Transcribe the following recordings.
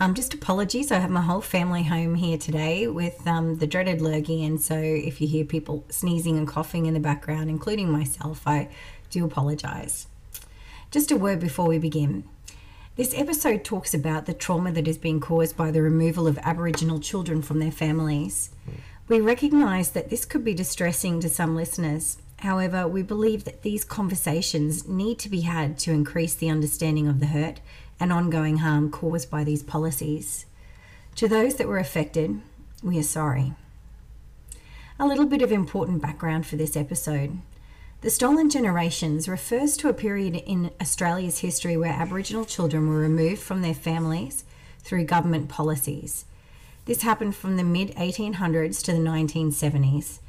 Um, just apologies, I have my whole family home here today with um, the dreaded lurgy, and so if you hear people sneezing and coughing in the background, including myself, I do apologise. Just a word before we begin. This episode talks about the trauma that is being caused by the removal of Aboriginal children from their families. We recognise that this could be distressing to some listeners. However, we believe that these conversations need to be had to increase the understanding of the hurt and ongoing harm caused by these policies. To those that were affected, we are sorry. A little bit of important background for this episode. The Stolen Generations refers to a period in Australia's history where Aboriginal children were removed from their families through government policies. This happened from the mid 1800s to the 1970s.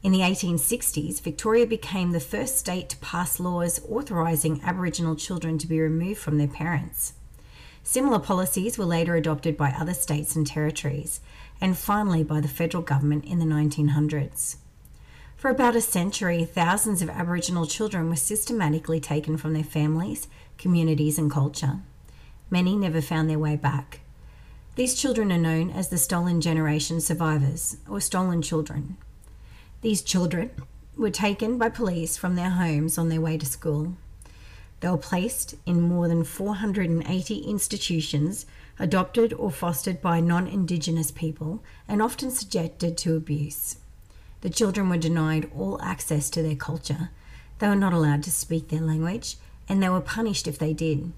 In the 1860s, Victoria became the first state to pass laws authorising Aboriginal children to be removed from their parents. Similar policies were later adopted by other states and territories, and finally by the federal government in the 1900s. For about a century, thousands of Aboriginal children were systematically taken from their families, communities, and culture. Many never found their way back. These children are known as the Stolen Generation survivors, or stolen children. These children were taken by police from their homes on their way to school. They were placed in more than 480 institutions adopted or fostered by non Indigenous people and often subjected to abuse. The children were denied all access to their culture. They were not allowed to speak their language and they were punished if they did.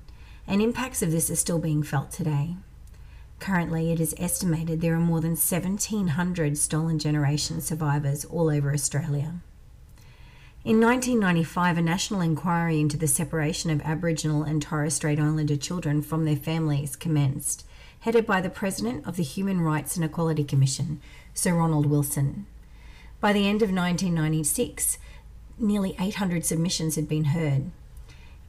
And impacts of this are still being felt today. Currently, it is estimated there are more than 1,700 stolen generation survivors all over Australia. In 1995, a national inquiry into the separation of Aboriginal and Torres Strait Islander children from their families commenced, headed by the President of the Human Rights and Equality Commission, Sir Ronald Wilson. By the end of 1996, nearly 800 submissions had been heard.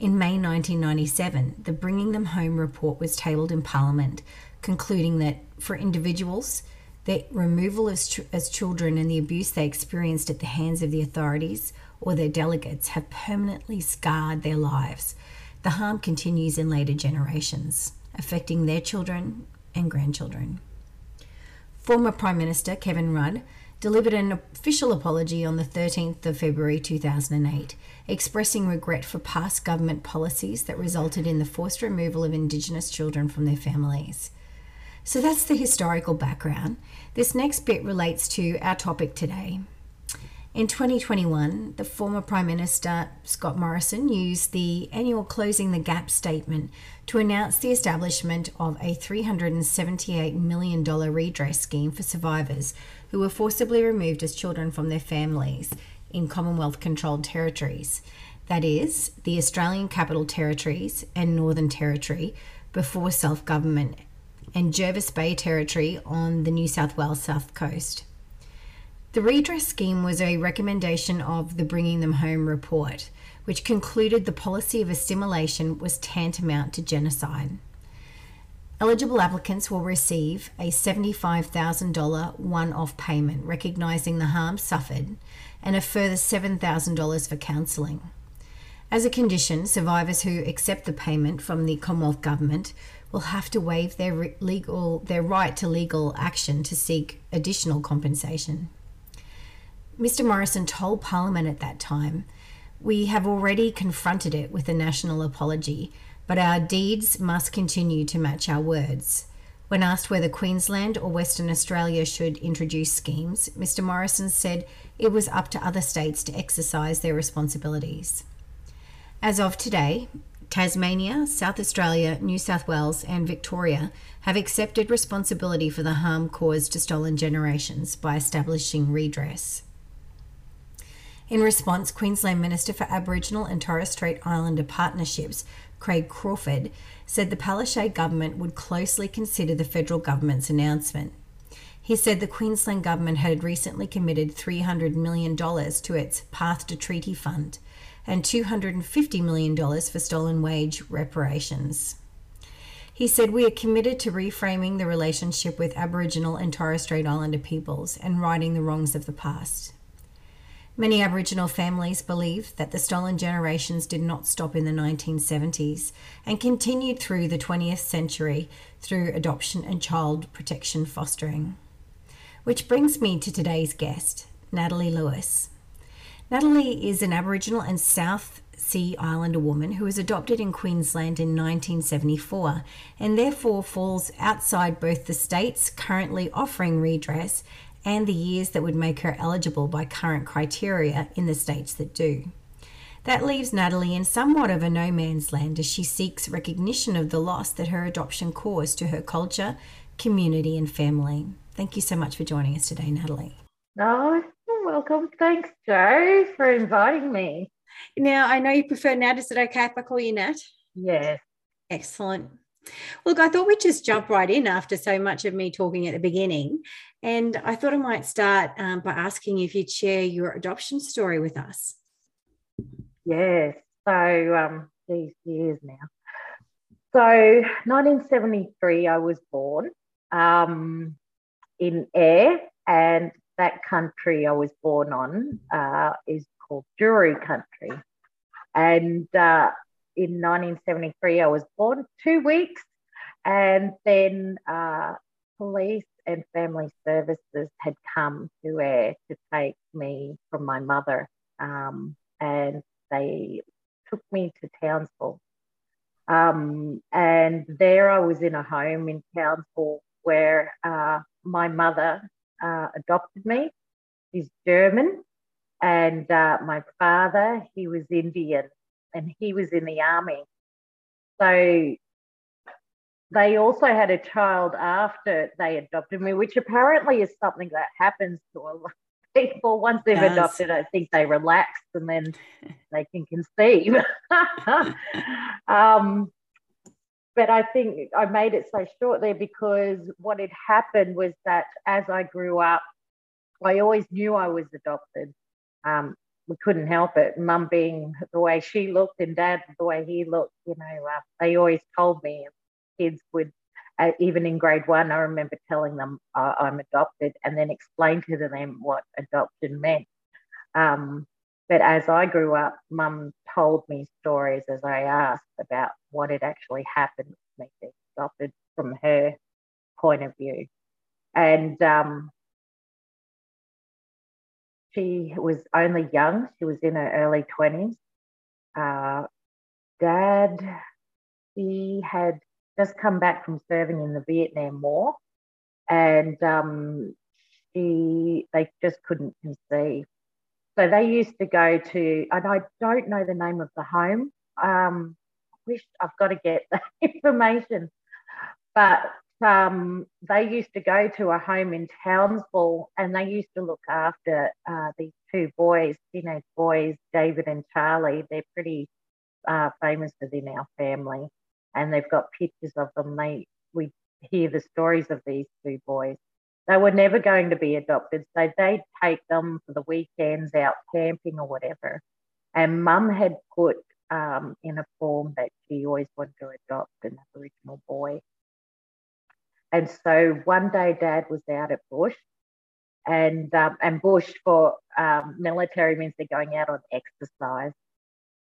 In May 1997, the Bringing Them Home report was tabled in Parliament, concluding that for individuals, the removal ch- as children and the abuse they experienced at the hands of the authorities or their delegates have permanently scarred their lives. The harm continues in later generations, affecting their children and grandchildren. Former Prime Minister Kevin Rudd delivered an official apology on the 13th of February 2008, expressing regret for past government policies that resulted in the forced removal of Indigenous children from their families. So that's the historical background. This next bit relates to our topic today. In 2021, the former Prime Minister Scott Morrison used the annual Closing the Gap statement to announce the establishment of a $378 million redress scheme for survivors who were forcibly removed as children from their families in Commonwealth controlled territories. That is, the Australian Capital Territories and Northern Territory before self government and Jervis Bay Territory on the New South Wales south coast. The redress scheme was a recommendation of the Bringing Them Home report, which concluded the policy of assimilation was tantamount to genocide. Eligible applicants will receive a $75,000 one off payment recognising the harm suffered and a further $7,000 for counselling. As a condition, survivors who accept the payment from the Commonwealth Government will have to waive their legal their right to legal action to seek additional compensation. Mr Morrison told Parliament at that time, "We have already confronted it with a national apology, but our deeds must continue to match our words. When asked whether Queensland or Western Australia should introduce schemes, Mr. Morrison said it was up to other states to exercise their responsibilities. As of today, Tasmania, South Australia, New South Wales, and Victoria have accepted responsibility for the harm caused to stolen generations by establishing redress. In response, Queensland Minister for Aboriginal and Torres Strait Islander Partnerships, Craig Crawford, said the Palaszczuk government would closely consider the federal government's announcement. He said the Queensland government had recently committed $300 million to its Path to Treaty Fund and $250 million for stolen wage reparations. He said, We are committed to reframing the relationship with Aboriginal and Torres Strait Islander peoples and righting the wrongs of the past. Many Aboriginal families believe that the stolen generations did not stop in the 1970s and continued through the 20th century through adoption and child protection fostering. Which brings me to today's guest, Natalie Lewis. Natalie is an Aboriginal and South Sea Islander woman who was adopted in Queensland in 1974 and therefore falls outside both the states currently offering redress and the years that would make her eligible by current criteria in the states that do. That leaves Natalie in somewhat of a no man's land as she seeks recognition of the loss that her adoption caused to her culture, community, and family. Thank you so much for joining us today, Natalie. Oh, you're welcome. Thanks, Jo, for inviting me. Now, I know you prefer Nat. Is it okay if I call you Nat? Yes. Excellent. Look, I thought we'd just jump right in after so much of me talking at the beginning and I thought I might start um, by asking if you'd share your adoption story with us. Yes. So, um, these years now. So, 1973, I was born um, in Ayr, and that country I was born on uh, is called Juru country. And uh, in 1973, I was born two weeks, and then uh, police and family services had come to Ayr to take me from my mother, um, and they took me to Townsville. Um, and there I was in a home in Townsville where uh, my mother uh, adopted me. She's German, and uh, my father, he was Indian, and he was in the army. So they also had a child after they adopted me, which apparently is something that happens to a lot of people. Once they've adopted, I think they relax and then they can conceive. um, but I think I made it so short there because what had happened was that as I grew up, I always knew I was adopted. Um, we couldn't help it. Mum being the way she looked and dad the way he looked, you know, uh, they always told me kids would, uh, even in grade one, I remember telling them uh, I'm adopted and then explain to them what adoption meant. Um, but as I grew up, mum told me stories as I asked about what had actually happened to me being adopted from her point of view. And um, she was only young, she was in her early 20s. Uh, dad, he had just come back from serving in the Vietnam War, and um, she they just couldn't conceive. So they used to go to, and I don't know the name of the home. Um, wish I've got to get the information, but um, they used to go to a home in Townsville, and they used to look after uh, these two boys, teenage boys, David and Charlie. They're pretty uh, famous within our family and they've got pictures of them. They we hear the stories of these two boys. They were never going to be adopted, so they'd take them for the weekends out camping or whatever. And Mum had put um, in a form that she always wanted to adopt an Aboriginal boy. And so one day, Dad was out at bush, and um, and bush for um, military means they're going out on exercise.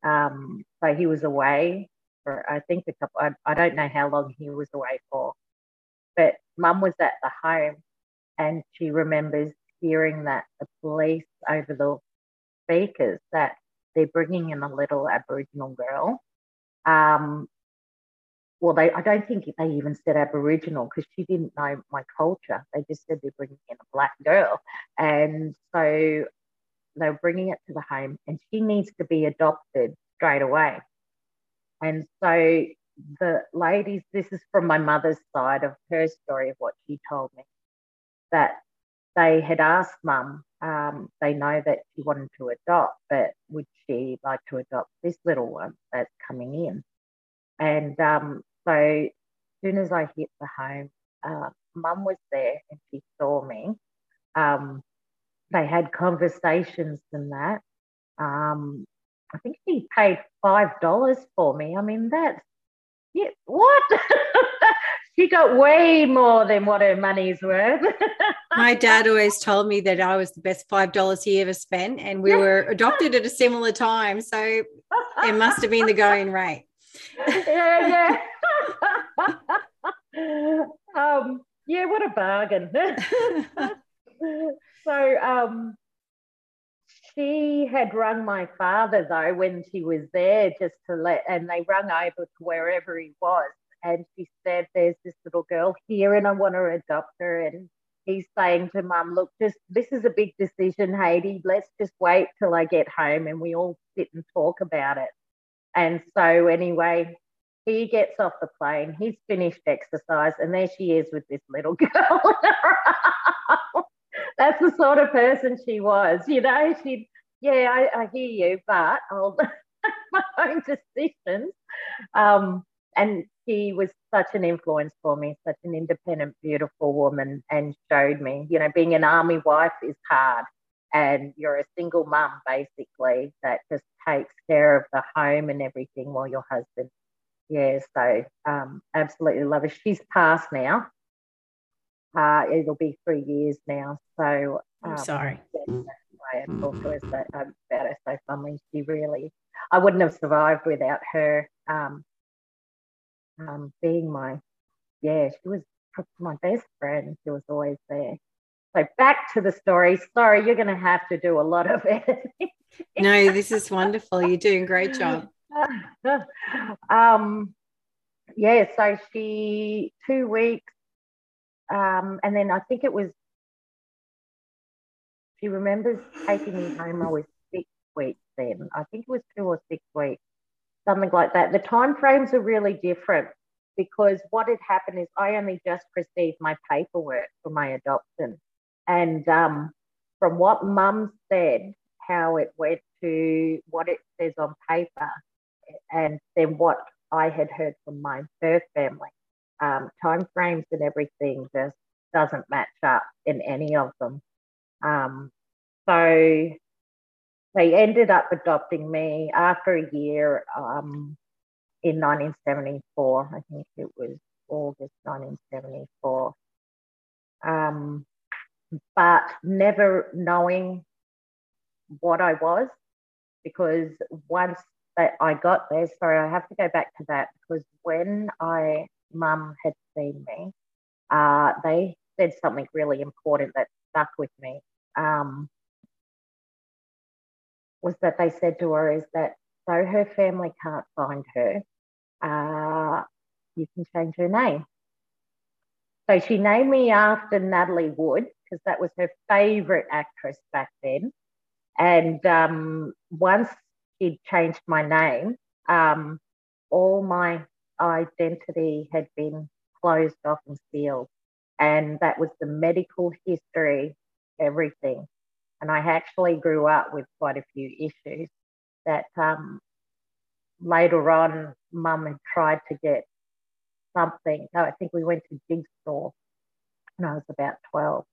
Um, so he was away for I think a couple. I, I don't know how long he was away for, but Mum was at the home, and she remembers hearing that the police over the speakers that they're bringing in a little Aboriginal girl. Um, well, they I don't think they even said Aboriginal because she didn't know my culture. They just said they're bringing in a black girl, and so they were bringing it to the home, and she needs to be adopted straight away. And so the ladies, this is from my mother's side of her story of what she told me, that they had asked mum, um, they know that she wanted to adopt, but would she like to adopt this little one that's coming in? And um, so as soon as I hit the home, uh, mum was there and she saw me. Um, they had conversations and that. Um, I think he paid five dollars for me. I mean, that's yeah, what? she got way more than what her money's worth. My dad always told me that I was the best five dollars he ever spent, and we were adopted at a similar time, so it must have been the going rate. yeah, yeah. um, yeah, what a bargain. so um, she had rung my father though when she was there just to let, and they rung over to wherever he was. And she said, There's this little girl here, and I want to adopt her. And he's saying to mum, Look, just this is a big decision, Heidi. Let's just wait till I get home and we all sit and talk about it. And so, anyway, he gets off the plane, he's finished exercise, and there she is with this little girl. That's the sort of person she was, you know. She, yeah, I, I hear you, but I'll make my own decisions. Um, and she was such an influence for me, such an independent, beautiful woman, and showed me, you know, being an army wife is hard, and you're a single mum basically that just takes care of the home and everything while your husband yeah, so um, absolutely love her. She's passed now. Uh, it'll be three years now. So um, I'm sorry. I to her so, um, about her so fondly. She really, I wouldn't have survived without her um, um, being my, yeah, she was my best friend. She was always there. So back to the story. Sorry, you're going to have to do a lot of editing. no, this is wonderful. You're doing a great job. um, yeah, so she two weeks, um, and then I think it was. She remembers taking me home. I was six weeks then. I think it was two or six weeks, something like that. The time frames are really different because what had happened is I only just received my paperwork for my adoption, and um, from what Mum said, how it went to what it says on paper and then what I had heard from my birth family. Um, time frames and everything just doesn't match up in any of them. Um, so they ended up adopting me after a year um, in 1974. I think it was August 1974. Um, but never knowing what I was, because once that I got there. Sorry, I have to go back to that because when I mum had seen me, uh, they said something really important that stuck with me. Um, was that they said to her is that though her family can't find her, uh, you can change her name. So she named me after Natalie Wood because that was her favourite actress back then. And um, once he'd changed my name, um, all my identity had been closed off and sealed. And that was the medical history, everything. And I actually grew up with quite a few issues that um, later on, mum had tried to get something. So I think we went to Jigsaw when I was about 12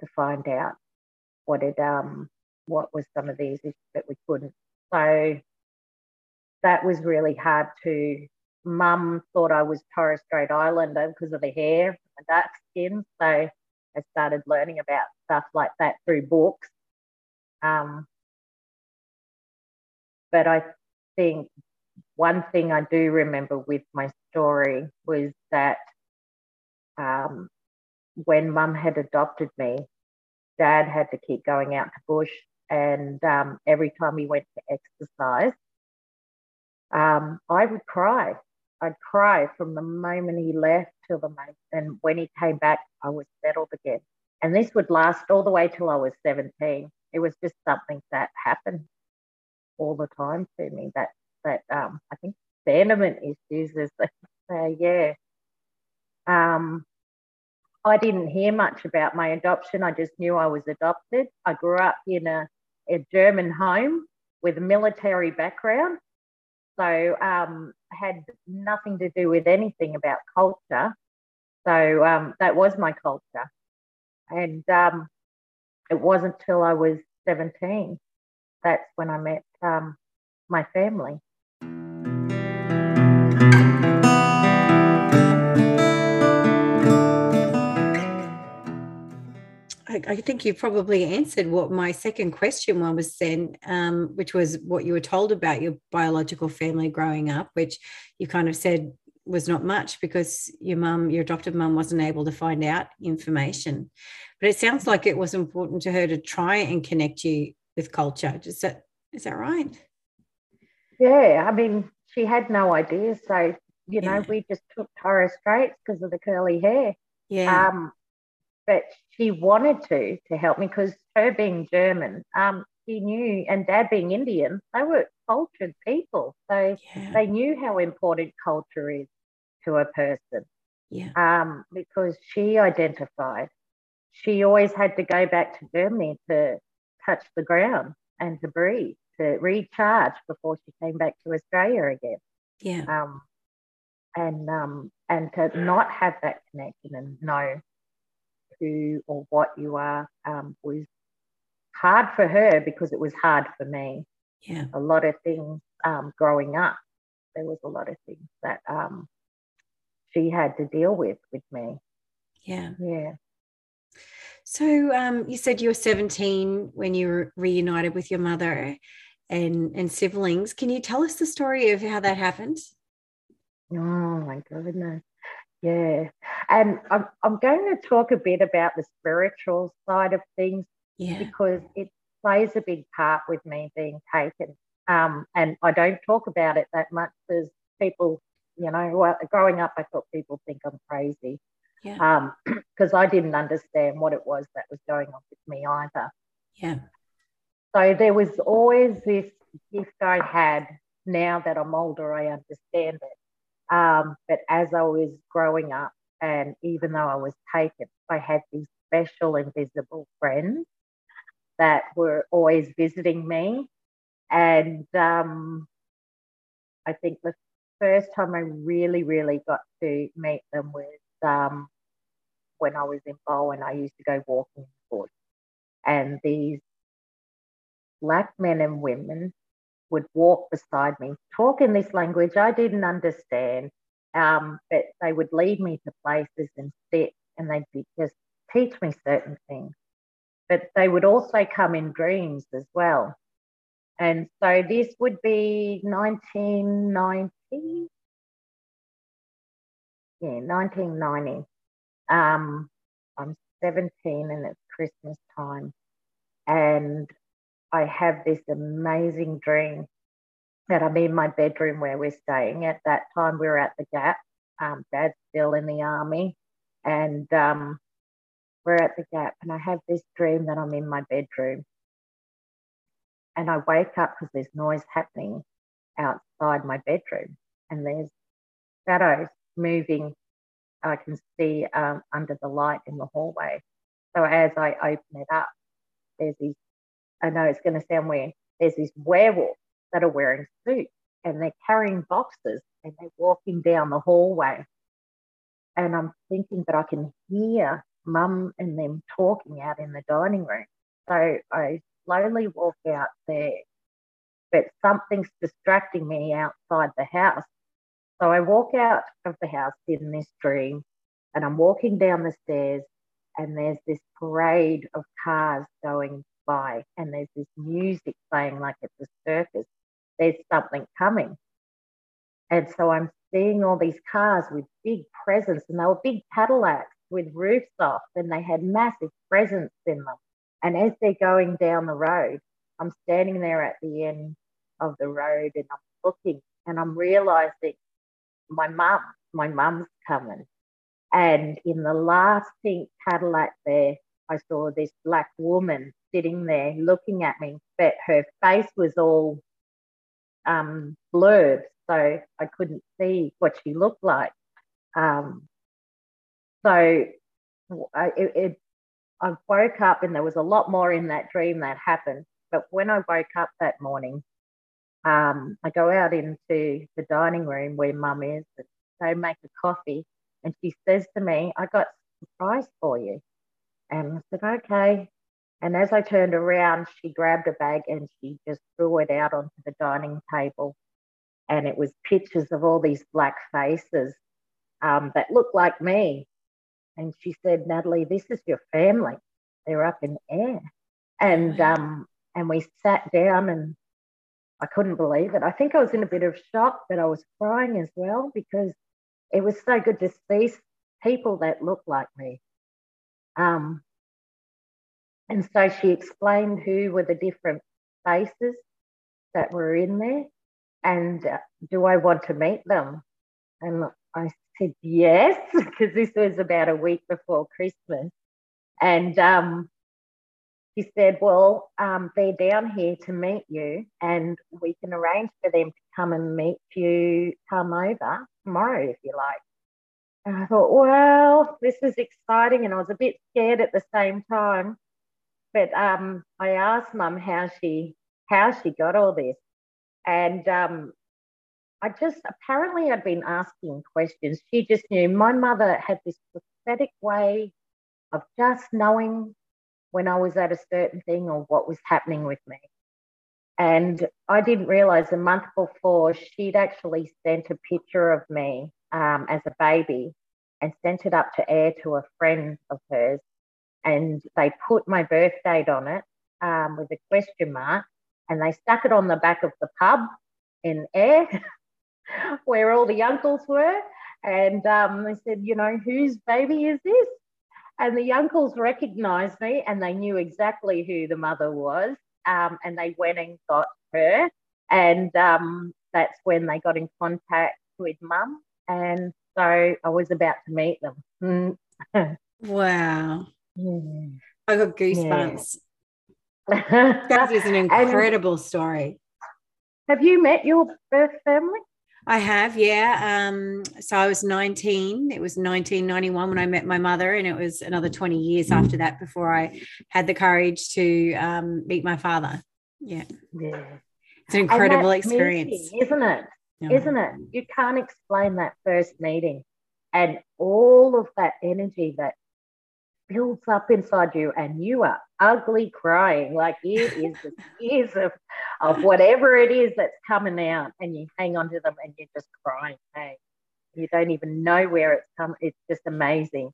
to find out what it um what was some of these issues that we couldn't so that was really hard to. Mum thought I was Torres Strait Islander because of the hair and dark skin. So I started learning about stuff like that through books. Um, but I think one thing I do remember with my story was that um, when mum had adopted me, dad had to keep going out to bush and um, every time he went to exercise, um, I would cry I'd cry from the moment he left till the moment, and when he came back, I was settled again. And this would last all the way till I was 17. It was just something that happened all the time to me. That that um, I think abandonment issues, as they say, yeah. Um, I didn't hear much about my adoption. I just knew I was adopted. I grew up in a, a German home with a military background. So um, had nothing to do with anything about culture. So um, that was my culture. And um, it wasn't till I was 17 that's when I met um, my family. I think you probably answered what my second question was then, um, which was what you were told about your biological family growing up, which you kind of said was not much because your mum, your adopted mum, wasn't able to find out information. But it sounds like it was important to her to try and connect you with culture. Is that is that right? Yeah, I mean, she had no idea. So you know, yeah. we just took Torres Straits because of the curly hair. Yeah. Um, but she wanted to to help me because her being German, um, she knew, and Dad being Indian, they were cultured people. So yeah. they knew how important culture is to a person. Yeah. Um, because she identified, she always had to go back to Germany to touch the ground and to breathe, to recharge before she came back to Australia again. Yeah. Um, and um, and to not have that connection and know who or what you are um, was hard for her because it was hard for me. Yeah. A lot of things um, growing up, there was a lot of things that um, she had to deal with with me. Yeah. Yeah. So um, you said you were 17 when you were reunited with your mother and, and siblings. Can you tell us the story of how that happened? Oh my goodness. Yeah. And I'm, I'm going to talk a bit about the spiritual side of things yeah. because it plays a big part with me being taken. Um, and I don't talk about it that much because people, you know, well, growing up, I thought people think I'm crazy. Yeah. Because um, I didn't understand what it was that was going on with me either. Yeah. So there was always this gift I had. Now that I'm older, I understand it. Um, but as I was growing up, and even though I was taken, I had these special invisible friends that were always visiting me. And um, I think the first time I really, really got to meet them was um, when I was in Bowen. I used to go walking in the bush. And these black men and women would walk beside me, talk in this language I didn't understand, um, but they would lead me to places and sit, and they'd be, just teach me certain things. But they would also come in dreams as well. And so this would be 1990. Yeah, 1990. Um, I'm 17 and it's Christmas time. And I have this amazing dream that I'm in my bedroom where we're staying. At that time, we were at the Gap. Um, Dad's still in the army, and um, we're at the Gap. And I have this dream that I'm in my bedroom, and I wake up because there's noise happening outside my bedroom, and there's shadows moving. I can see um, under the light in the hallway. So as I open it up, there's these I know it's going to sound weird. There's these werewolves that are wearing suits and they're carrying boxes and they're walking down the hallway. And I'm thinking that I can hear mum and them talking out in the dining room. So I slowly walk out there, but something's distracting me outside the house. So I walk out of the house in this dream and I'm walking down the stairs and there's this parade of cars going by and there's this music playing like it's a circus, there's something coming. And so I'm seeing all these cars with big presents, and they were big Cadillacs with roofs off, and they had massive presents in them. And as they're going down the road, I'm standing there at the end of the road and I'm looking and I'm realizing my mum, my mum's coming. And in the last pink Cadillac there, I saw this black woman sitting there looking at me, but her face was all um, blurred, so I couldn't see what she looked like. Um, so I, it, it, I woke up, and there was a lot more in that dream that happened. But when I woke up that morning, um, I go out into the dining room where mum is, and they make a coffee, and she says to me, I got a surprise for you. And I said, okay. And as I turned around, she grabbed a bag and she just threw it out onto the dining table. And it was pictures of all these black faces um, that looked like me. And she said, Natalie, this is your family. They're up in Ayr. And um, and we sat down and I couldn't believe it. I think I was in a bit of shock, but I was crying as well because it was so good to see people that looked like me. Um, and so she explained who were the different faces that were in there and uh, do I want to meet them? And I said yes, because this was about a week before Christmas. And um, she said, Well, um, they're down here to meet you, and we can arrange for them to come and meet you, come over tomorrow if you like. And I thought, Well, this is exciting. And I was a bit scared at the same time. But um, I asked mum how she how she got all this. And um, I just apparently I'd been asking questions. She just knew my mother had this prophetic way of just knowing when I was at a certain thing or what was happening with me. And I didn't realize a month before she'd actually sent a picture of me um, as a baby and sent it up to Ayr to a friend of hers. And they put my birth date on it um, with a question mark and they stuck it on the back of the pub in Ayr where all the uncles were. And um, they said, you know, whose baby is this? And the uncles recognized me and they knew exactly who the mother was. Um, and they went and got her. And um, that's when they got in contact with mum. And so I was about to meet them. wow. Yeah. I got goosebumps. Yeah. that is an incredible and story. Have you met your birth family? I have, yeah. Um, so I was 19. It was 1991 when I met my mother, and it was another 20 years after that before I had the courage to um, meet my father. Yeah. Yeah. It's an incredible experience. Isn't it? not it? You can't explain that first meeting and all of that energy that builds up inside you and you are ugly crying. Like it is the tears of, of whatever it is that's coming out and you hang on to them and you're just crying hey. You don't even know where it's come it's just amazing.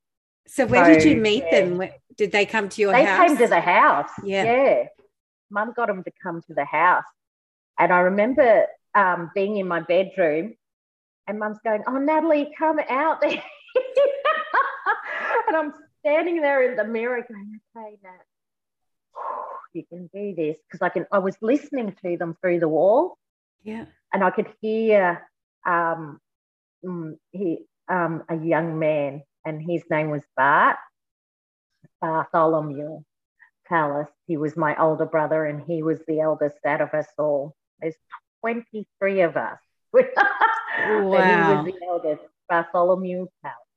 So where so, did you meet yeah. them did they come to your they house came to the house yeah. yeah. Mum got them to come to the house. And i remember um, being in my bedroom and mum's going oh natalie come out there. And i'm standing there in the mirror going, okay, Nat, you can do this. Because I can I was listening to them through the wall. Yeah. And I could hear um mm, he um a young man and his name was Bart Bartholomew Palace. He was my older brother and he was the eldest out of us all. There's 23 of us. wow. he was the eldest, Bartholomew Palace.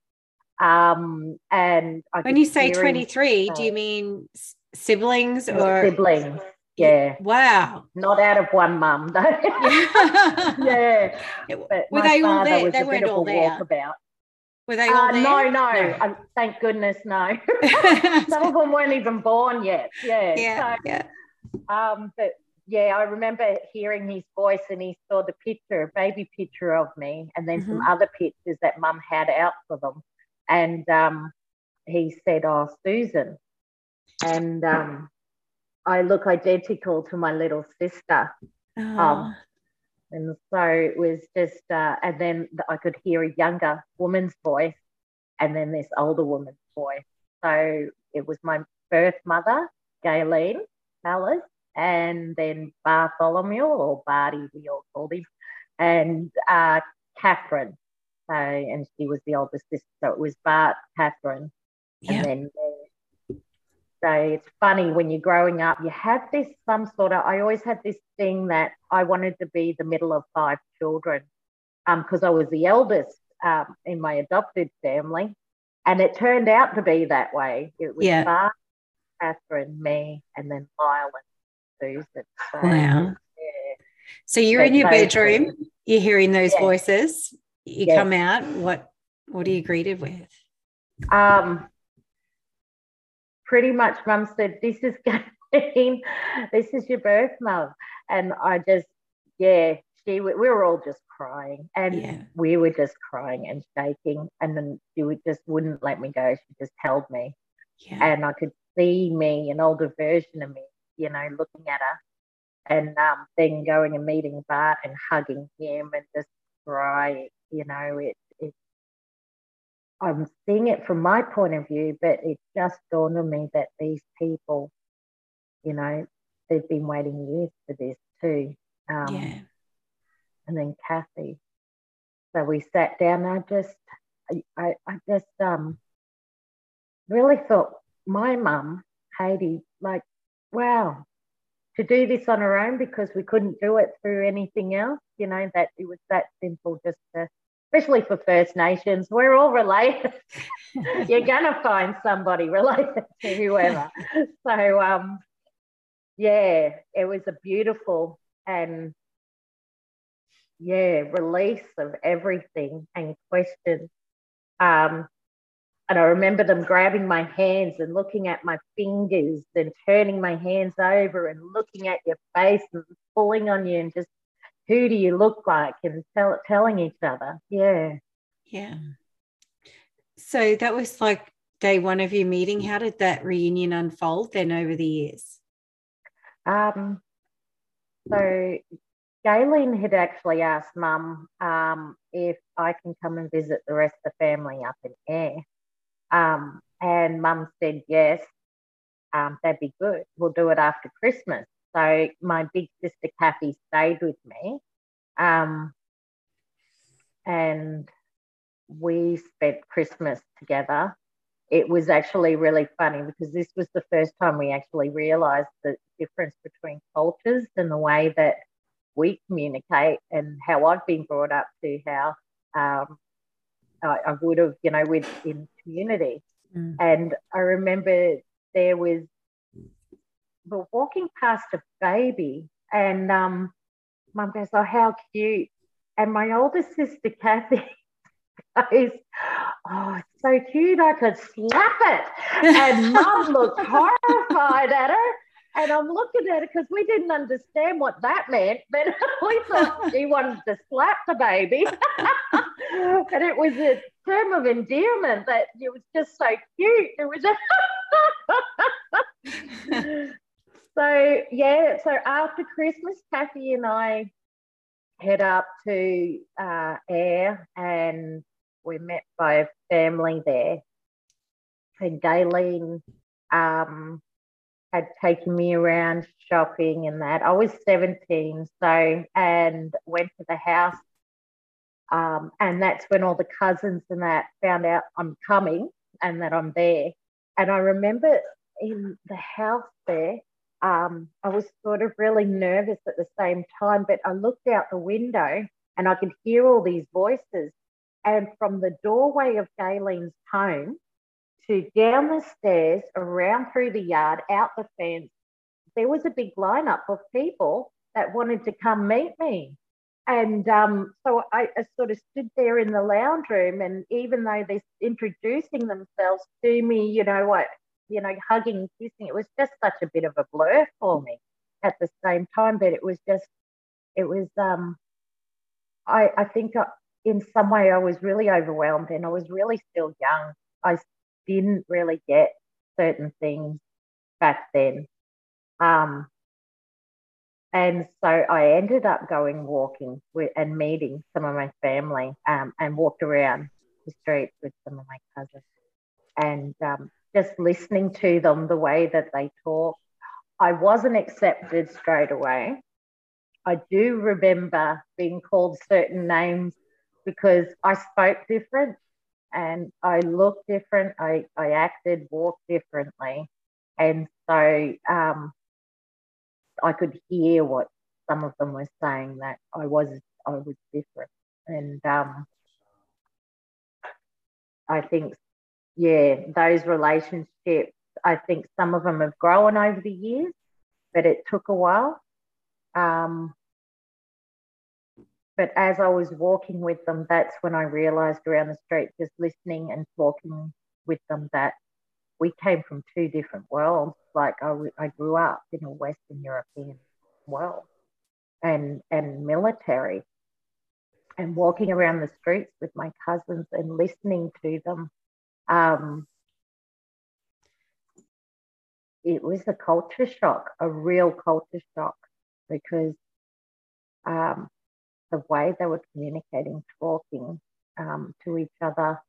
Um, and I when you say 23, do you mean siblings or siblings? Yeah. Wow. Not out of one mum, though. yeah. But Were they all there? They weren't all there. Walkabout. Were they all uh, there? No, no. no. Um, thank goodness, no. Some of them weren't even born yet. Yeah. Yeah. So, yeah. Um, but yeah, I remember hearing his voice and he saw the picture, a baby picture of me, and then mm-hmm. some other pictures that mum had out for them. And um, he said, Oh, Susan. And um, I look identical to my little sister. Oh. Um, and so it was just, uh, and then I could hear a younger woman's voice and then this older woman's voice. So it was my birth mother, Gayleen Alice, and then Bartholomew, or Barty, we all called him, and uh, Catherine. And she was the older sister. So it was Bart, Catherine, Yeah. and then me. So it's funny when you're growing up, you have this some sort of. I always had this thing that I wanted to be the middle of five children, um, because I was the eldest um in my adopted family, and it turned out to be that way. It was Yeah. Bart, Catherine, me, and then Lyle and Susan. So, Wow. Yeah. So you're in your bedroom, you're hearing those Yeah. voices. You Yes. come out. What what are you greeted with? Um, pretty much, Mum said, "This is going. this is your birth, Mum," and I just, yeah, she. We were all just crying, and Yeah. we were just crying and shaking, and then she would just wouldn't let me go. She just held me, Yeah. and I could see me, an older version of me, you know, looking at her, and um, then going and meeting Bart and hugging him and just crying. You know, it it I'm seeing it from my point of view, but it just dawned on me that these people, you know, they've been waiting years for this too. Um, yeah. And then Kathy. So we sat down. I just, I, I, just um, really thought my mum, Katie, like, wow, to do this on her own because we couldn't do it through anything else. You know that it was that simple, just to especially for First Nations. We're all related. You're gonna find somebody related to whoever. so um, yeah, it was a beautiful and yeah release of everything and questions. Um, and I remember them grabbing my hands and looking at my fingers and turning my hands over and looking at your face and pulling on you and just who do you look like and tell, telling each other. Yeah. Yeah. So that was like day one of your meeting. How did that reunion unfold then over the years? Um, so Galen had actually asked Mum um, if I can come and visit the rest of the family up in Ayr. Um, and Mum said yes, um, that'd be good. We'll do it after Christmas. So my big sister Kathy stayed with me. Um, and we spent Christmas together. It was actually really funny because this was the first time we actually realized the difference between cultures and the way that we communicate and how I've been brought up to how um, I, I would have, you know, with in community. Mm. And I remember there was we're walking past a baby, and um, Mum goes, "Oh, how cute!" And my older sister Kathy goes, "Oh, it's so cute! I could slap it." And Mum looked horrified at her. And I'm looking at it because we didn't understand what that meant, but we thought she wanted to slap the baby. and it was a term of endearment that it was just so cute. It was so yeah. So after Christmas, Kathy and I head up to uh, Ayr, and we're met by family there. And Galen um, had taken me around shopping and that. I was 17, so and went to the house. Um, and that's when all the cousins and that found out I'm coming and that I'm there. And I remember in the house there, um, I was sort of really nervous at the same time, but I looked out the window and I could hear all these voices. And from the doorway of Galen's home to down the stairs, around through the yard, out the fence, there was a big lineup of people that wanted to come meet me. And um, so I, I, sort of stood there in the lounge room, and even though they're introducing themselves to me, you know what, you know, hugging kissing, it was just such a bit of a blur for me at the same time. But it was just, it was, um, I, I think I, in some way I was really overwhelmed, and I was really still young. I didn't really get certain things back then. Um, and so I ended up going walking with, and meeting some of my family um, and walked around the streets with some of my cousins and um, just listening to them the way that they talk. I wasn't accepted straight away. I do remember being called certain names because I spoke different and I looked different. I, I acted, walked differently. And so um, I could hear what some of them were saying that I was I was different. And um, I think, yeah, those relationships, I think some of them have grown over the years, but it took a while. Um, but as I was walking with them, that's when I realized around the street, just listening and talking with them, that we came from two different worlds. Like I, I grew up in a Western European world and, and military and walking around the streets with my cousins and listening to them. Um, it was a culture shock, a real culture shock, because um, the way they were communicating, talking um, to each other,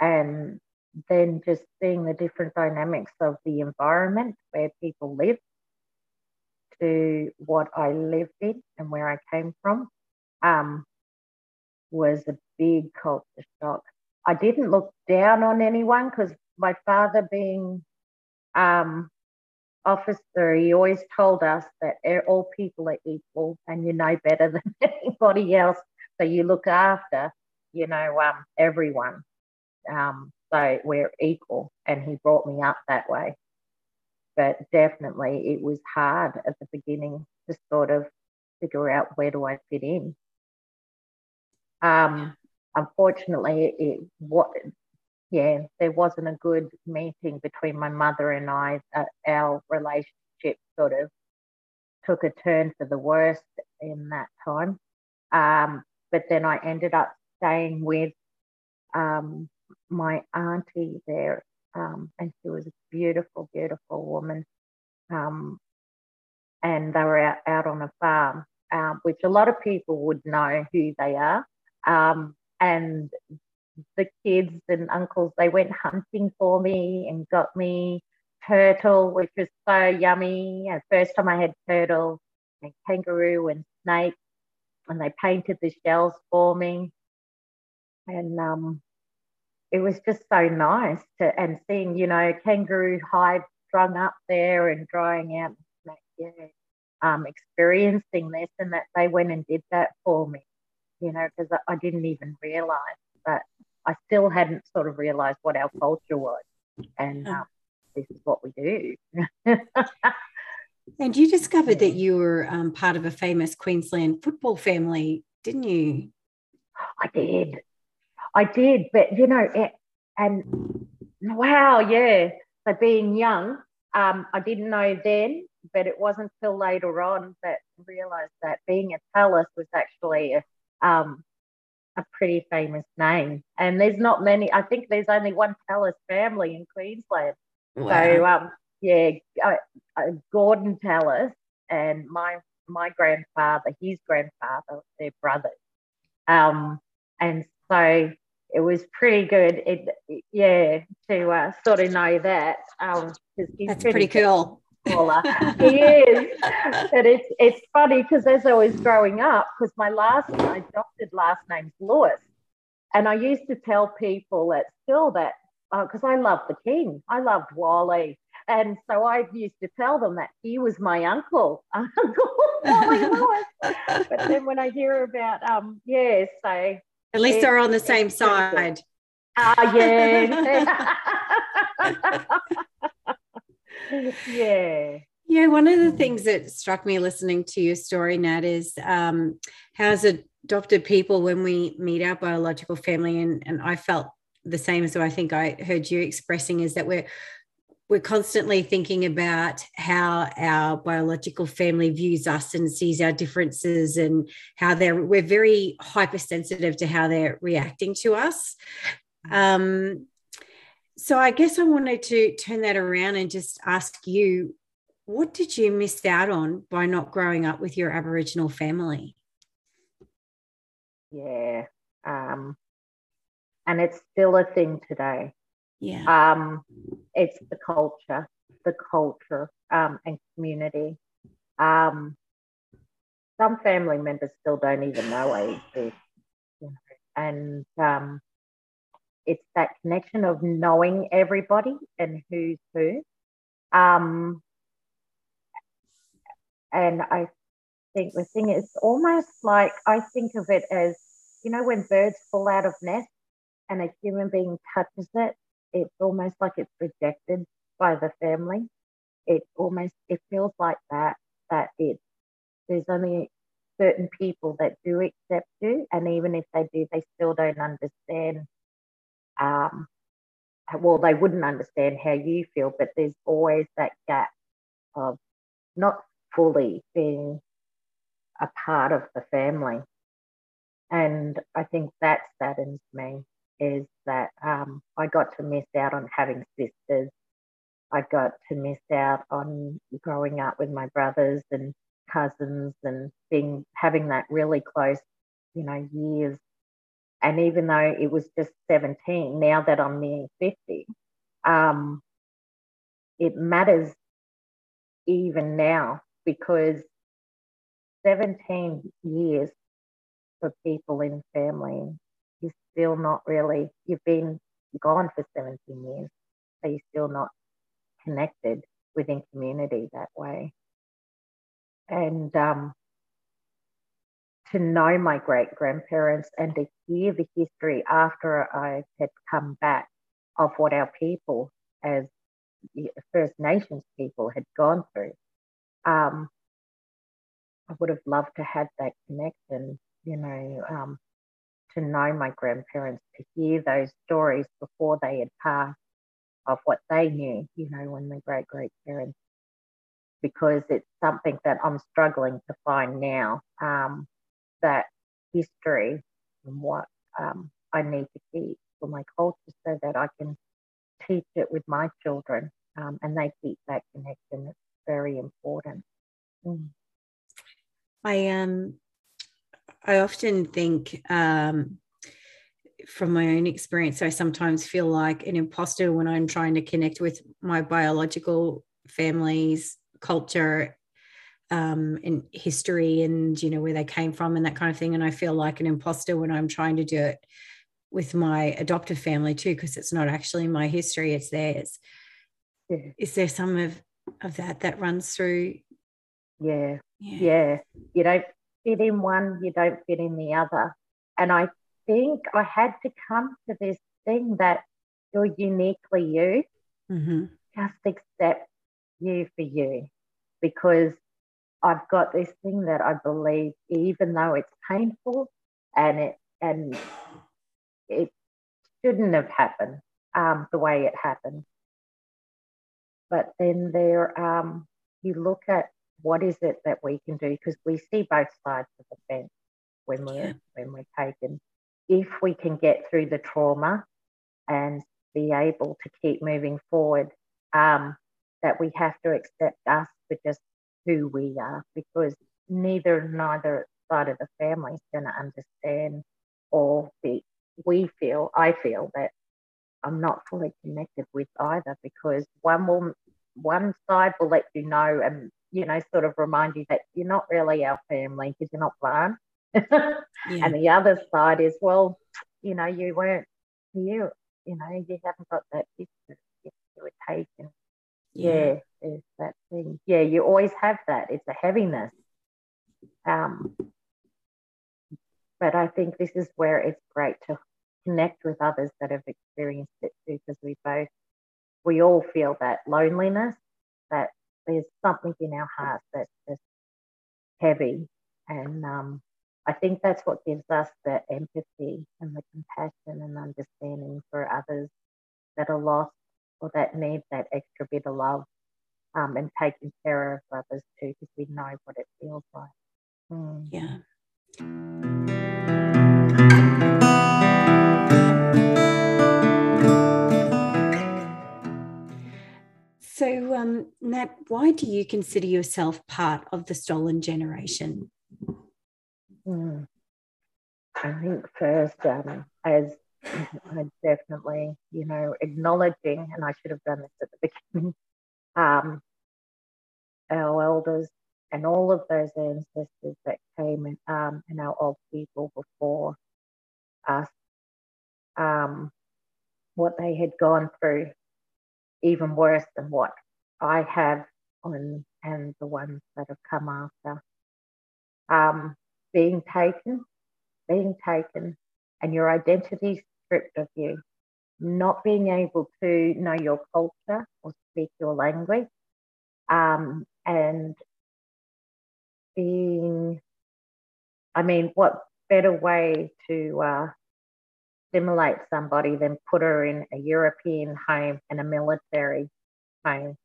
and then just seeing the different dynamics of the environment where people live to what I lived in and where I came from um, was a big culture shock. I didn't look down on anyone because my father, being um, officer, he always told us that all people are equal and you no better than anybody else. So you look after, you know, um, everyone. Um, so we're equal. And he brought me up that way. But definitely it was hard at the beginning to sort of figure out where do I fit in. Um, unfortunately, it, what yeah, there wasn't a good meeting between my mother and I. Uh, our relationship sort of took a turn for the worst in that time. Um, but then I ended up staying with um, my auntie there, um, and she was a beautiful, beautiful woman. Um, and they were out, out on a farm, um, which a lot of people would know who they are. Um, and the kids and uncles, they went hunting for me and got me turtle, which was so yummy. The first time I had turtle and kangaroo and snake, and they painted the shells for me. And um, it was just so nice to and seeing, you know, kangaroo hide strung up there and drying out. Yeah, um, experiencing this and that they went and did that for me, you know, because I, I didn't even realize that I still hadn't sort of realized what our culture was. And um, this is what we do. and you discovered that you were um, part of a famous Queensland football family, didn't you? I did. I did. But, you know, it, and wow, yeah. So being young, um, I didn't know then, but it wasn't till later on that I realized that being a Tallis was actually a, um, a pretty famous name. And there's not many, I think there's only one Tallis family in Queensland. Wow. So, um, yeah, uh, uh, Gordon Tallis and my my grandfather, his grandfather, their brothers. Um, and so it was pretty good. It, yeah, to uh, sort of know that. Um, That's pretty, pretty cool he is. But it's it's funny because as I was growing up, because my last my adopted last name's Lewis, and I used to tell people at school that because uh, I loved the king, I loved Wally. And so I used to tell them that he was my uncle, Uncle Wally Lewis. But then when I hear about, um, yeah, so at least they're on the same side. Ah, uh, yeah. yeah. Yeah, one of the things that struck me listening to your story, Nat, is um, how as adopted people, when we meet our biological family, and, and I felt the same as I think I heard you expressing, is that we're we're constantly thinking about how our biological family views us and sees our differences and how they're we're very hypersensitive to how they're reacting to us. Um, so I guess I wanted to turn that around and just ask you what did you miss out on by not growing up with your Aboriginal family? Yeah. Um, and it's still a thing today. Yeah. Um, it's the culture, the culture um, and community. Um, some family members still don't even know I exist. You know, and um, it's that connection of knowing everybody and who's who. Um, and I think the thing is almost like I think of it as you know when birds fall out of nest and a human being touches it, it's almost like it's rejected by the family. It almost it feels like that that it there's only certain people that do accept you, and even if they do, they still don't understand. Um, well, they wouldn't understand how you feel, but there's always that gap of not fully being a part of the family. And I think that saddens me is that um, I got to miss out on having sisters. I got to miss out on growing up with my brothers and cousins and being having that really close, you know, years. And even though it was just 17, now that I'm near 50, um, it matters even now because 17 years for people in family is still not really, you've been gone for 17 years, so you're still not connected within community that way. And um, to know my great grandparents and to hear the history after I had come back of what our people, as First Nations people, had gone through. Um, I would have loved to have that connection, you know, um, to know my grandparents, to hear those stories before they had passed of what they knew, you know, when the great great parents, because it's something that I'm struggling to find now. Um, that history and what um, I need to keep for my culture so that I can teach it with my children um, and they keep that connection. It's very important. Mm. I um I often think um from my own experience, I sometimes feel like an imposter when I'm trying to connect with my biological family's culture um, and history and you know where they came from and that kind of thing. And I feel like an imposter when I'm trying to do it with my adoptive family too, because it's not actually my history; it's theirs. Yeah. Is there some of of that that runs through yeah. yeah. Yeah. You don't fit in one, you don't fit in the other. And I think I had to come to this thing that you're uniquely you. Mm-hmm. Just accept you for you because I've got this thing that I believe, even though it's painful and it and it shouldn't have happened um, the way it happened. But then there, um, you look at what is it that we can do? Because we see both sides of the fence when we're yeah. when we're taken. If we can get through the trauma and be able to keep moving forward, um, that we have to accept us for just who we are, because neither neither side of the family is going to understand or be. We feel, I feel that I'm not fully connected with either because one will one side will let you know and you know, sort of remind you that you're not really our family because you're not blind. yeah. And the other side is, well, you know, you weren't you, you know, you haven't got that picture you were taken. Yeah. yeah, that thing. Yeah, you always have that. It's a heaviness. Um, but I think this is where it's great to connect with others that have experienced it too, because we both, we all feel that loneliness, that there's something in our hearts that's just heavy. And um, I think that's what gives us the empathy and the compassion and understanding for others that are lost or that need that extra bit of love um, and taking care of others too, because we know what it feels like. Mm. Yeah. So, um, Nat, why do you consider yourself part of the stolen generation? Mm. I think first, um, as I definitely, you know, acknowledging, and I should have done this at the beginning, um, our elders and all of those ancestors that came in, um, and our old people before us um, what they had gone through, even worse than what I have on, and the ones that have come after. Um, being taken, being taken, and your identity stripped of you, not being able to know your culture or speak your language, um, and being, I mean, what better way to uh, stimulate somebody than put her in a European home and a military home?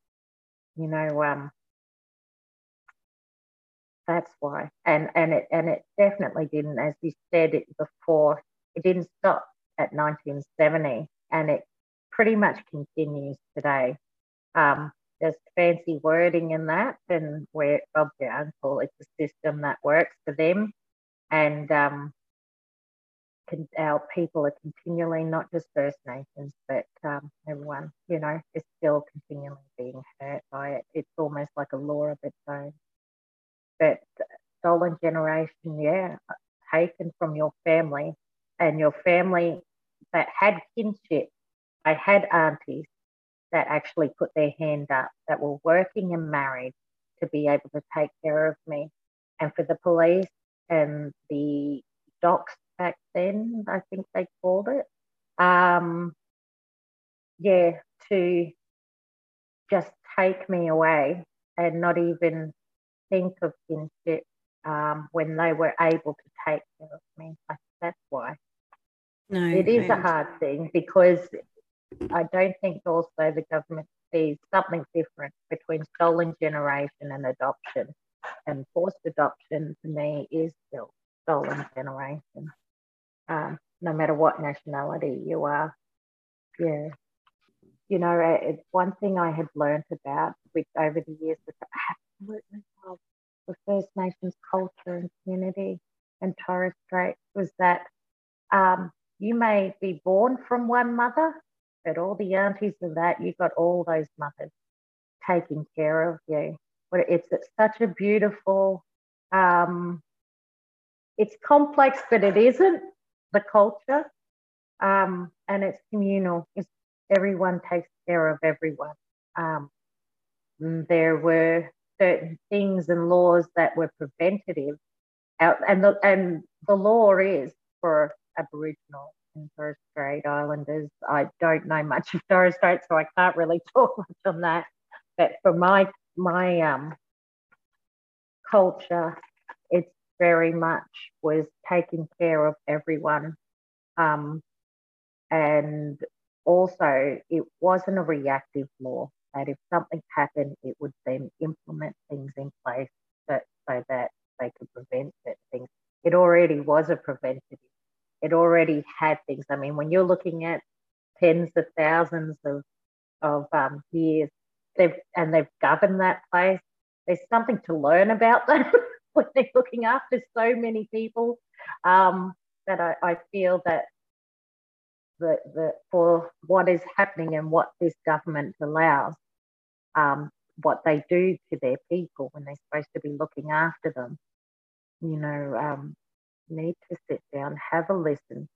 You know, um, that's why. And and it and it definitely didn't, as you said it before, it didn't stop at 1970, and it pretty much continues today. Um, there's fancy wording in that, and where Bob Brown call it the system that works for them, and um, can, our people are continually not just First Nations, but um, everyone, you know, is still continually being hurt by it. It's almost like a law of its own. But stolen generation, yeah, taken from your family, and your family that had kinship. I had aunties that actually put their hand up that were working and married to be able to take care of me. And for the police and the docs back then, I think they called it, um, yeah, to just take me away and not even think of kinship um, when they were able to take care of me. I, That's why. No, it is a hard thing because I don't think also the government sees something different between stolen generation and adoption. And forced adoption to me is still stolen generation, um, no matter what nationality you are. Yeah. You know, it's one thing I had learned about which over the years that I absolutely love the First Nations culture and community and Torres Strait was that um, you may be born from one mother but all the aunties and that, you've got all those mothers taking care of you. But it's, it's such a beautiful, um, it's complex, but it isn't the culture. Um, and it's communal. It's, everyone takes care of everyone. Um, there were certain things and laws that were preventative, and the, and the law is for Aboriginal and Torres Strait Islanders. I don't know much of Torres Strait, so I can't really talk much on that. But for my my um, culture, it's very much was taking care of everyone, um, and also it wasn't a reactive law. That if something happened, it would then implement things in place that so that they could prevent certain things. It already was a preventative it already had things. I mean, when you're looking at tens of thousands of of um, years, they've and they've governed that place. There's something to learn about them when they're looking after so many people. Um, that I, I feel that the, the for what is happening and what this government allows, um, what they do to their people when they're supposed to be looking after them, you know, um, need to sit down, have a listen.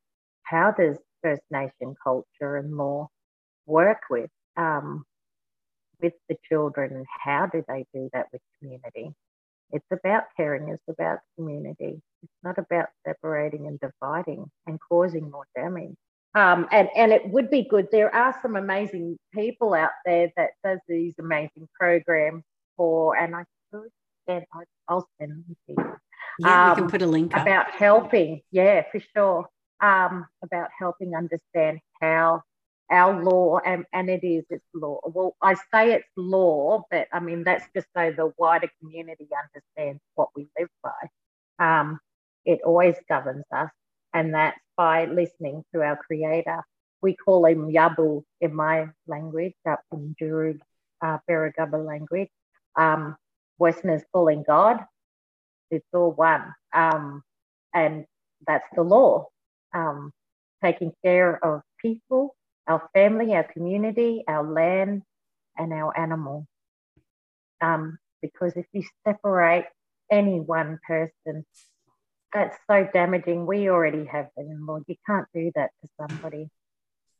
How does First Nation culture and law work with um, with the children, and how do they do that with community? It's about caring. It's about community. It's not about separating and dividing and causing more damage. Um, and and it would be good. There are some amazing people out there that does these amazing programs for, and I could send. I'll send them to you yeah, um, we can put a link up. about helping. Yeah, for sure. Um, about helping understand how our law and, and it is it's law. Well, I say it's law, but I mean that's just so the wider community understands what we live by. Um, it always governs us, and that's by listening to our Creator. We call him Yabu in my language, up in Juru, uh, language. Um, Westerners calling God, it's all one. Um, and that's the law. Um, taking care of people, our family, our community, our land, and our animal. Um, because if you separate any one person that's so damaging. We already have them, Lord. You can't do that to somebody.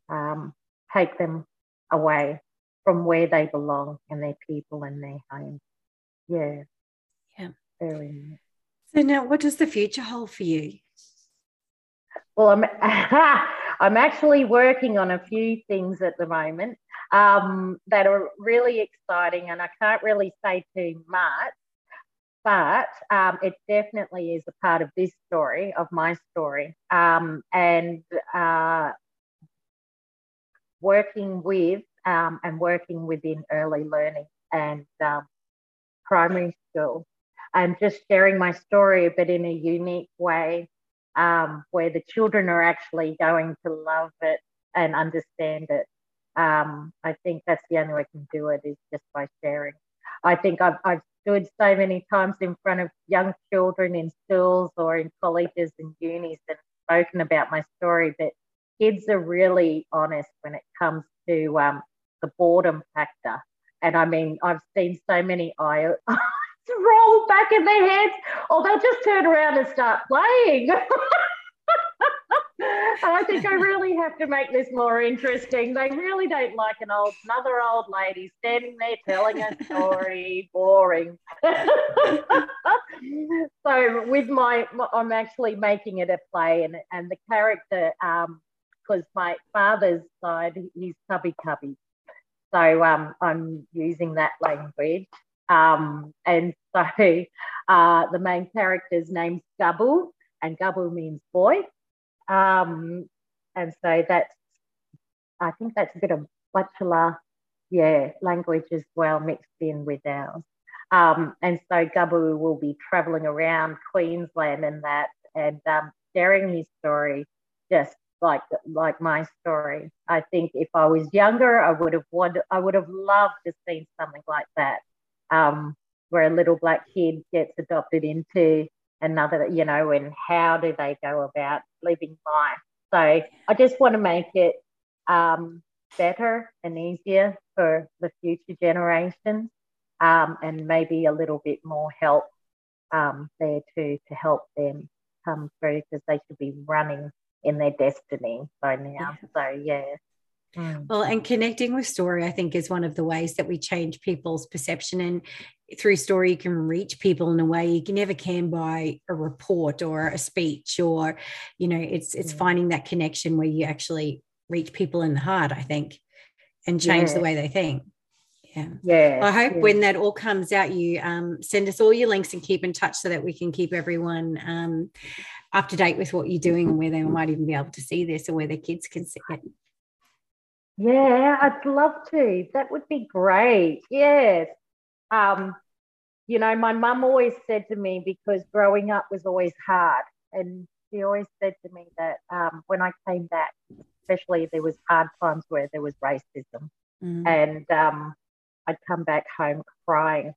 Um, take them away from where they belong and their people and their home. Yeah. Very. So now what does the future hold for you? Well, I'm I'm actually working on a few things at the moment um, that are really exciting, and I can't really say too much but um, it definitely is a part of this story, of my story. Um, and uh, working with um, and working within early learning and um, primary school, and just sharing my story, but in a unique way um, where the children are actually going to love it and understand it. Um, I think that's the only way I can do it is just by sharing. I think I've, I've stood so many times in front of young children in schools or in colleges and unis and spoken about my story, but kids are really honest when it comes to um, the boredom factor. And I mean, I've seen so many eyes roll back in their heads, or they'll just turn around and start playing. and I think I really have to make this more interesting. They really don't like an old, another old lady standing there telling a story, boring. so with my, I'm actually making it a play, and and the character, because um, my father's side, he's Kabi Kabi, so um, I'm using that language. Um, and so uh, the main character's name's Gabu, and Gabu means boy. Um, and so that's, I think that's a bit of Butchulla, yeah, language as well mixed in with ours. Um, and so Gabu will be traveling around Queensland and that and um, sharing his story just like like my story. I think if I was younger, I would have wanted, I would have loved to see something like that, um, where a little black kid gets adopted into another, you know, and how do they go about living life. So I just want to make it um, better and easier for the future generations um, and maybe a little bit more help um, there too to help them come through because they should be running in their destiny by now. Yeah. So, yeah. Mm. Well, and connecting with story, I think, is one of the ways that we change people's perception. And through story, you can reach people in a way you can never can by a report or a speech, or you know, it's it's finding that connection where you actually reach people in the heart. I think, and change yeah. the way they think. Yeah. Yeah. I hope yeah. when that all comes out, you um, send us all your links and keep in touch so that we can keep everyone um, up to date with what you're doing and where they might even be able to see this or where their kids can see it. Yeah, I'd love to. That would be great. Yes. Um, you know, my mum always said to me because growing up was always hard, and she always said to me that um, when I came back, especially there was hard times where there was racism, mm. and um, I'd come back home crying.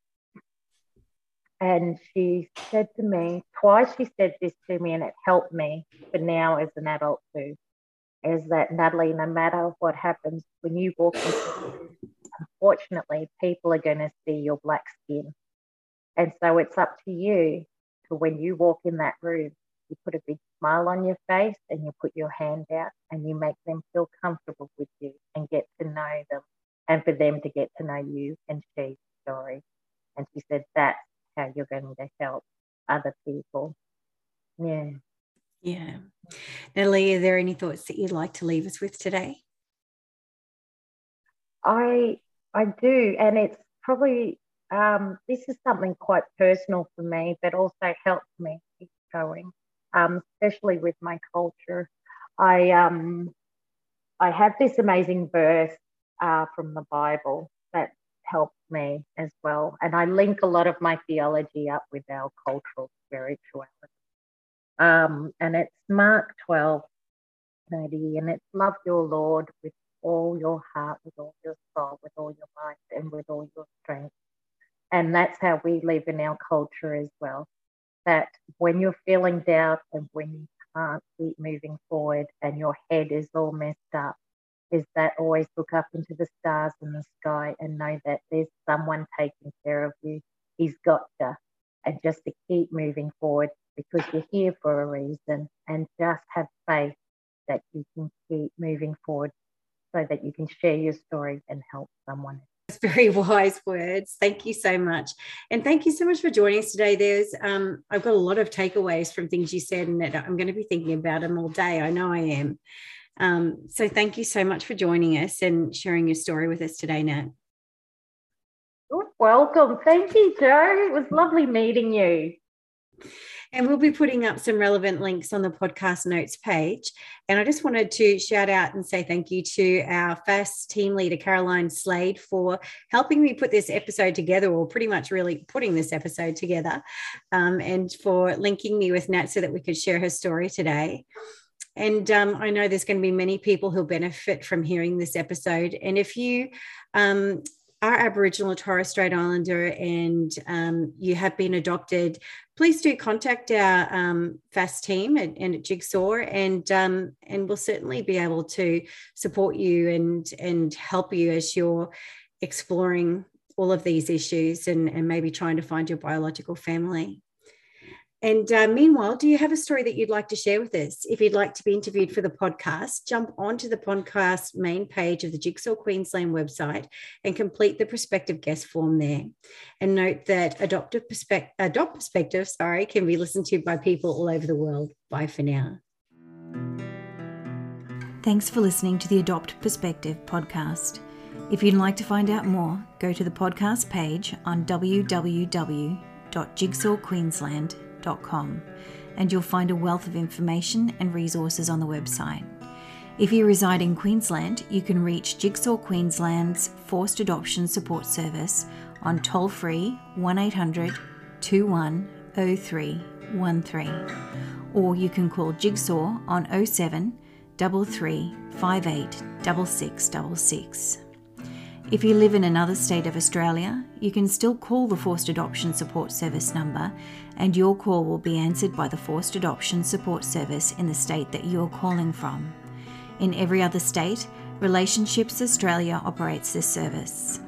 And she said to me twice. She said this to me, and it helped me for now as an adult too is that Natalie, no matter what happens, when you walk into unfortunately, people are going to see your black skin. And so it's up to you to when you walk in that room, you put a big smile on your face and you put your hand out and you make them feel comfortable with you and get to know them and for them to get to know you and share your story. And she said, that's how you're going to help other people. Yeah. Yeah. Natalie, are there any thoughts that you'd like to leave us with today? I I do, and it's probably um, this is something quite personal for me, but also helps me keep going, um, especially with my culture. I um, I have this amazing verse uh, from the Bible that helps me as well, and I link a lot of my theology up with our cultural spirituality. Um, and it's Mark 12, 30, and it's love your Lord with all your heart, with all your soul, with all your mind, and with all your strength. And that's how we live in our culture as well. That when you're feeling doubt and when you can't keep moving forward and your head is all messed up, is that always look up into the stars in the sky and know that there's someone taking care of you. He's got you. And just to keep moving forward because you're here for a reason and just have faith that you can keep moving forward so that you can share your story and help someone That's very wise words. Thank you so much. And thank you so much for joining us today. There's um, I've got a lot of takeaways from things you said, and that I'm going to be thinking about them all day. I know I am. Um, so thank you so much for joining us and sharing your story with us today, Nat. You're welcome. Thank you, Jo. It was lovely meeting you. And we'll be putting up some relevant links on the podcast notes page. And I just wanted to shout out and say thank you to our FAST team leader, Caroline Slade, for helping me put this episode together, or pretty much really putting this episode together, um, and for linking me with Nat so that we could share her story today. And um, I know there's going to be many people who'll benefit from hearing this episode. And if you um, are Aboriginal or Torres Strait Islander and um, you have been adopted, please do contact our um, FAST team and, and at Jigsaw, and um, and we'll certainly be able to support you and and help you as you're exploring all of these issues and, and maybe trying to find your biological family. And uh, meanwhile, do you have a story that you'd like to share with us? If you'd like to be interviewed for the podcast, jump onto the podcast main page of the Jigsaw Queensland website and complete the prospective guest form there. And note that adoptive adopt perspective, sorry, can be listened to by people all over the world. Bye for now. Thanks for listening to the Adopt Perspective podcast. If you'd like to find out more, go to the podcast page on www.jigsawqueensland.com and you'll find a wealth of information and resources on the website. If you reside in Queensland, you can reach Jigsaw Queensland's Forced Adoption Support Service on toll free 1800 210313 or you can call Jigsaw on 07 33 58 6666. If you live in another state of Australia, you can still call the Forced Adoption Support Service number, and your call will be answered by the Forced Adoption Support Service in the state that you're calling from. In every other state, Relationships Australia operates this service.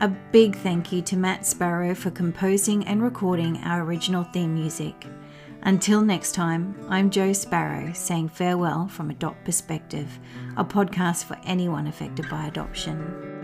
A big thank you to Matt Sparrow for composing and recording our original theme music. Until next time, I'm Jo Sparrow saying farewell from Adopt Perspective, a podcast for anyone affected by adoption.